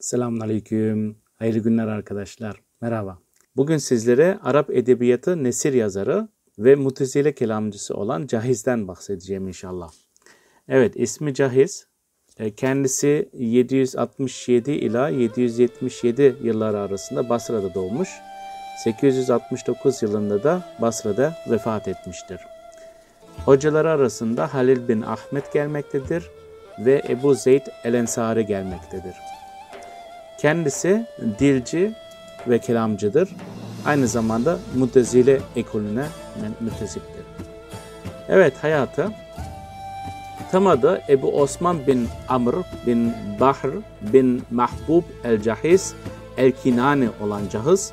Selamünaleyküm. Hayırlı günler arkadaşlar. Merhaba. Bugün sizlere Arap edebiyatı nesir yazarı ve mutezile kelamcısı olan Cahiz'den bahsedeceğim inşallah. Evet ismi Cahiz. E, kendisi 767 ila 777 yılları arasında Basra'da doğmuş. 869 yılında da Basra'da vefat etmiştir. Hocaları arasında Halil bin Ahmet gelmektedir ve Ebu Zeyd el-Ensari gelmektedir. Kendisi dilci ve kelamcıdır. Aynı zamanda Mutezile ekolüne müntesiptir. Evet hayatı tam adı Ebu Osman bin Amr bin Bahr bin Mahbub el-Cahiz el-Kinani olan Cahiz,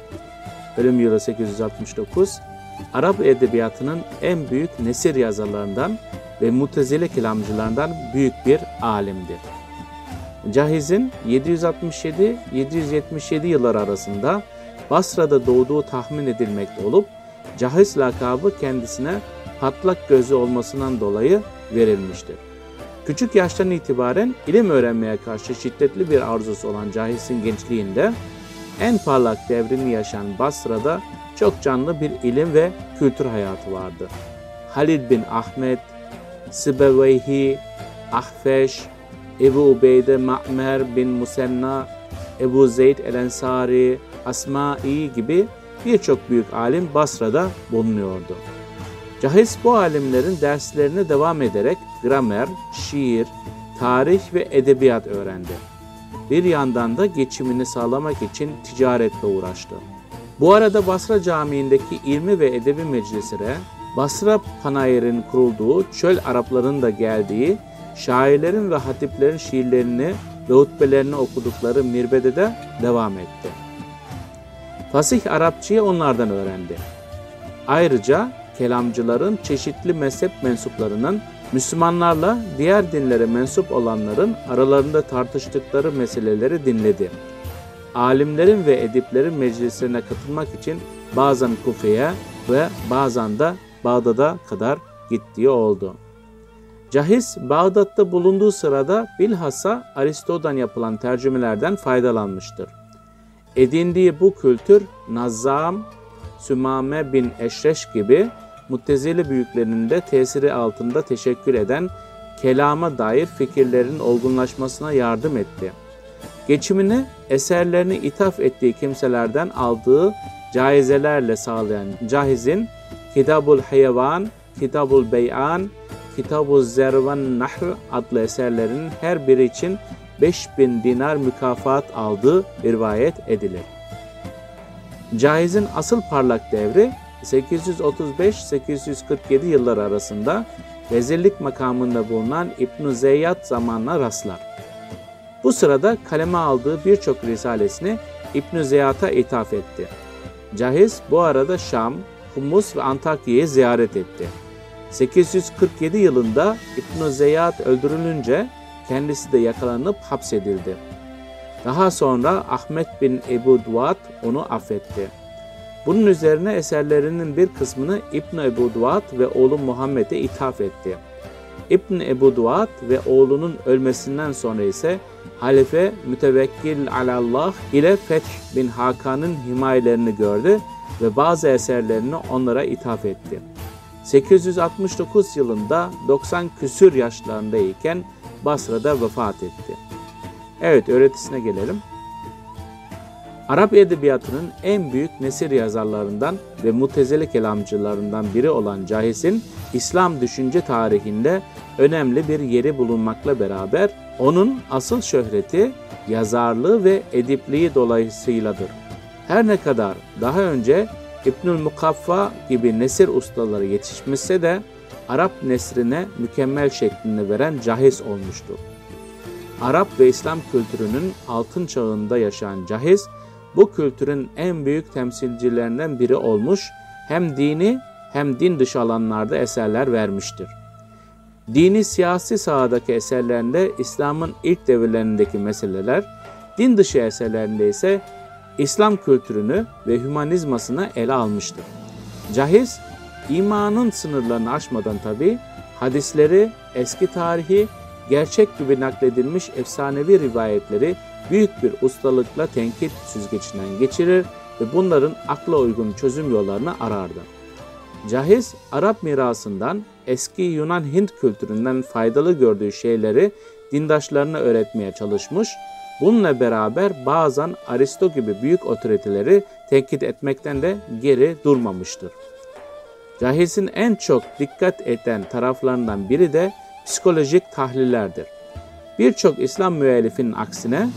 ölüm yılı 869, Arap edebiyatının en büyük nesir yazarlarından ve mutezile kelamcılarından büyük bir alimdir. Cahiz'in 767-777 yıllar arasında Basra'da doğduğu tahmin edilmekte olup Cahiz lakabı kendisine patlak gözü olmasından dolayı verilmiştir. Küçük yaştan itibaren ilim öğrenmeye karşı şiddetli bir arzusu olan Cahiz'in gençliğinde en parlak devrini yaşayan Basra'da çok canlı bir ilim ve kültür hayatı vardı. Halid bin Ahmet, Sibeveyhi, Ahfeş, Ebu Ubeyde Ma'mer bin Musenna, Ebu Zeyd el-Ensari, Asma'i gibi birçok büyük alim Basra'da bulunuyordu. Cahiz bu alimlerin derslerine devam ederek gramer, şiir, tarih ve edebiyat öğrendi. Bir yandan da geçimini sağlamak için ticaretle uğraştı. Bu arada Basra Camii'ndeki ilmi ve edebi meclisine Basra Panayır'ın kurulduğu, çöl Arapların da geldiği, şairlerin ve hatiplerin şiirlerini ve hutbelerini okudukları mirbede de devam etti. Fasih Arapçayı onlardan öğrendi. Ayrıca kelamcıların çeşitli mezhep mensuplarının Müslümanlarla diğer dinlere mensup olanların aralarında tartıştıkları meseleleri dinledi. Alimlerin ve ediplerin meclislerine katılmak için bazen Kufe'ye ve bazen de Bağdat'a kadar gittiği oldu. Cahiz, Bağdat'ta bulunduğu sırada bilhassa Aristo'dan yapılan tercümelerden faydalanmıştır. Edindiği bu kültür Nazzam, Sümame bin Eşreş gibi Muttezili büyüklerinin de tesiri altında teşekkür eden kelama dair fikirlerin olgunlaşmasına yardım etti. Geçimini eserlerini ithaf ettiği kimselerden aldığı caizelerle sağlayan Cahiz'in Kitabul Hayvan, Kitabul Beyan, Kitab-ı Zervan Nahr adlı eserlerinin her biri için 5000 dinar mükafat aldığı rivayet edilir. Caiz'in asıl parlak devri 835-847 yılları arasında vezirlik makamında bulunan İbn-i Zeyyat zamanına rastlar. Bu sırada kaleme aldığı birçok risalesini İbn-i Zeyyat'a ithaf etti. Cahiz bu arada Şam, Humus ve Antakya'yı ziyaret etti. 847 yılında İbn Zeyyad öldürülünce kendisi de yakalanıp hapsedildi. Daha sonra Ahmet bin Ebu Duat onu affetti. Bunun üzerine eserlerinin bir kısmını İbn Ebu Duat ve oğlu Muhammed'e ithaf etti. İbn Ebu Duat ve oğlunun ölmesinden sonra ise halife mütevekkil alallah ile Feth bin Hakan'ın himayelerini gördü ve bazı eserlerini onlara ithaf etti. 869 yılında 90 küsür yaşlarındayken Basra'da vefat etti. Evet öğretisine gelelim. Arap edebiyatının en büyük nesir yazarlarından ve mutezile kelamcılarından biri olan Cahiz'in İslam düşünce tarihinde önemli bir yeri bulunmakla beraber onun asıl şöhreti yazarlığı ve edipliği dolayısıyladır. Her ne kadar daha önce İbnül Mukaffa gibi nesir ustaları yetişmişse de Arap nesrine mükemmel şeklini veren Cahiz olmuştu. Arap ve İslam kültürünün altın çağında yaşayan Cahiz, bu kültürün en büyük temsilcilerinden biri olmuş, hem dini hem din dışı alanlarda eserler vermiştir. Dini siyasi sahadaki eserlerinde İslam'ın ilk devirlerindeki meseleler, din dışı eserlerinde ise İslam kültürünü ve hümanizmasını ele almıştır. Cahiz, imanın sınırlarını aşmadan tabi hadisleri, eski tarihi, gerçek gibi nakledilmiş efsanevi rivayetleri büyük bir ustalıkla tenkit süzgecinden geçirir ve bunların akla uygun çözüm yollarını arardı. Cahiz, Arap mirasından, eski Yunan-Hint kültüründen faydalı gördüğü şeyleri dindaşlarına öğretmeye çalışmış, bununla beraber bazen Aristo gibi büyük otoriteleri tenkit etmekten de geri durmamıştır. Cahiz'in en çok dikkat eden taraflarından biri de psikolojik tahlillerdir. Birçok İslam müellifinin aksine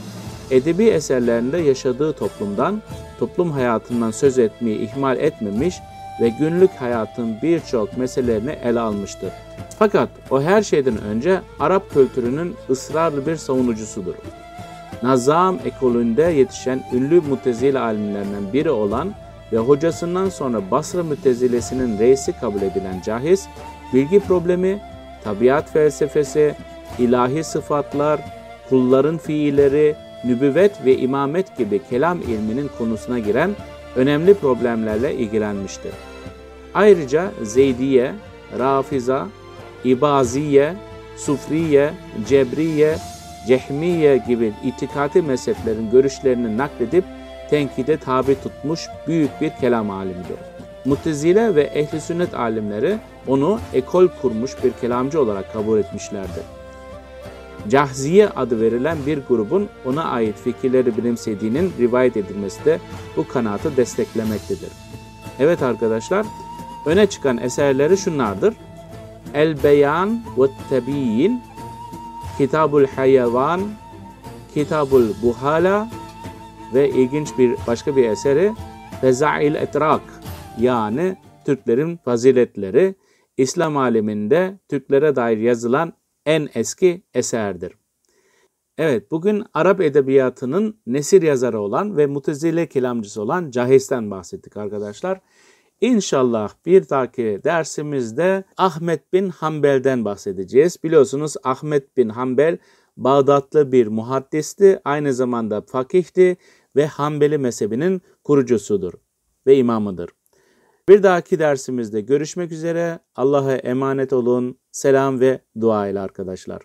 edebi eserlerinde yaşadığı toplumdan, toplum hayatından söz etmeyi ihmal etmemiş ve günlük hayatın birçok meselelerini ele almıştır. Fakat o her şeyden önce Arap kültürünün ısrarlı bir savunucusudur. Nazam ekolünde yetişen ünlü mutezile alimlerinden biri olan ve hocasından sonra Basra mütezilesinin reisi kabul edilen Cahiz, bilgi problemi, tabiat felsefesi, ilahi sıfatlar, kulların fiilleri, nübüvvet ve imamet gibi kelam ilminin konusuna giren önemli problemlerle ilgilenmiştir. Ayrıca Zeydiye, Rafiza, İbaziye, Sufriye, Cebriye, Cehmiye gibi itikati mezheplerin görüşlerini nakledip tenkide tabi tutmuş büyük bir kelam alimidir. Mutezile ve ehli sünnet alimleri onu ekol kurmuş bir kelamcı olarak kabul etmişlerdir. Cahziye adı verilen bir grubun ona ait fikirleri benimsediğinin rivayet edilmesi de bu kanaatı desteklemektedir. Evet arkadaşlar, öne çıkan eserleri şunlardır. El Beyan ve Tebiyin, Kitabul Hayvan, Kitabul Buhala ve ilginç bir başka bir eseri Fezail Etrak yani Türklerin faziletleri İslam aleminde Türklere dair yazılan en eski eserdir. Evet, bugün Arap edebiyatının nesir yazarı olan ve mutezile kelamcısı olan Cahis'ten bahsettik arkadaşlar. İnşallah bir dahaki dersimizde Ahmet bin Hanbel'den bahsedeceğiz. Biliyorsunuz Ahmet bin Hanbel Bağdatlı bir muhaddisti, aynı zamanda fakihti ve Hanbeli mezhebinin kurucusudur ve imamıdır. Bir dahaki dersimizde görüşmek üzere. Allah'a emanet olun. Selam ve dua ile arkadaşlar.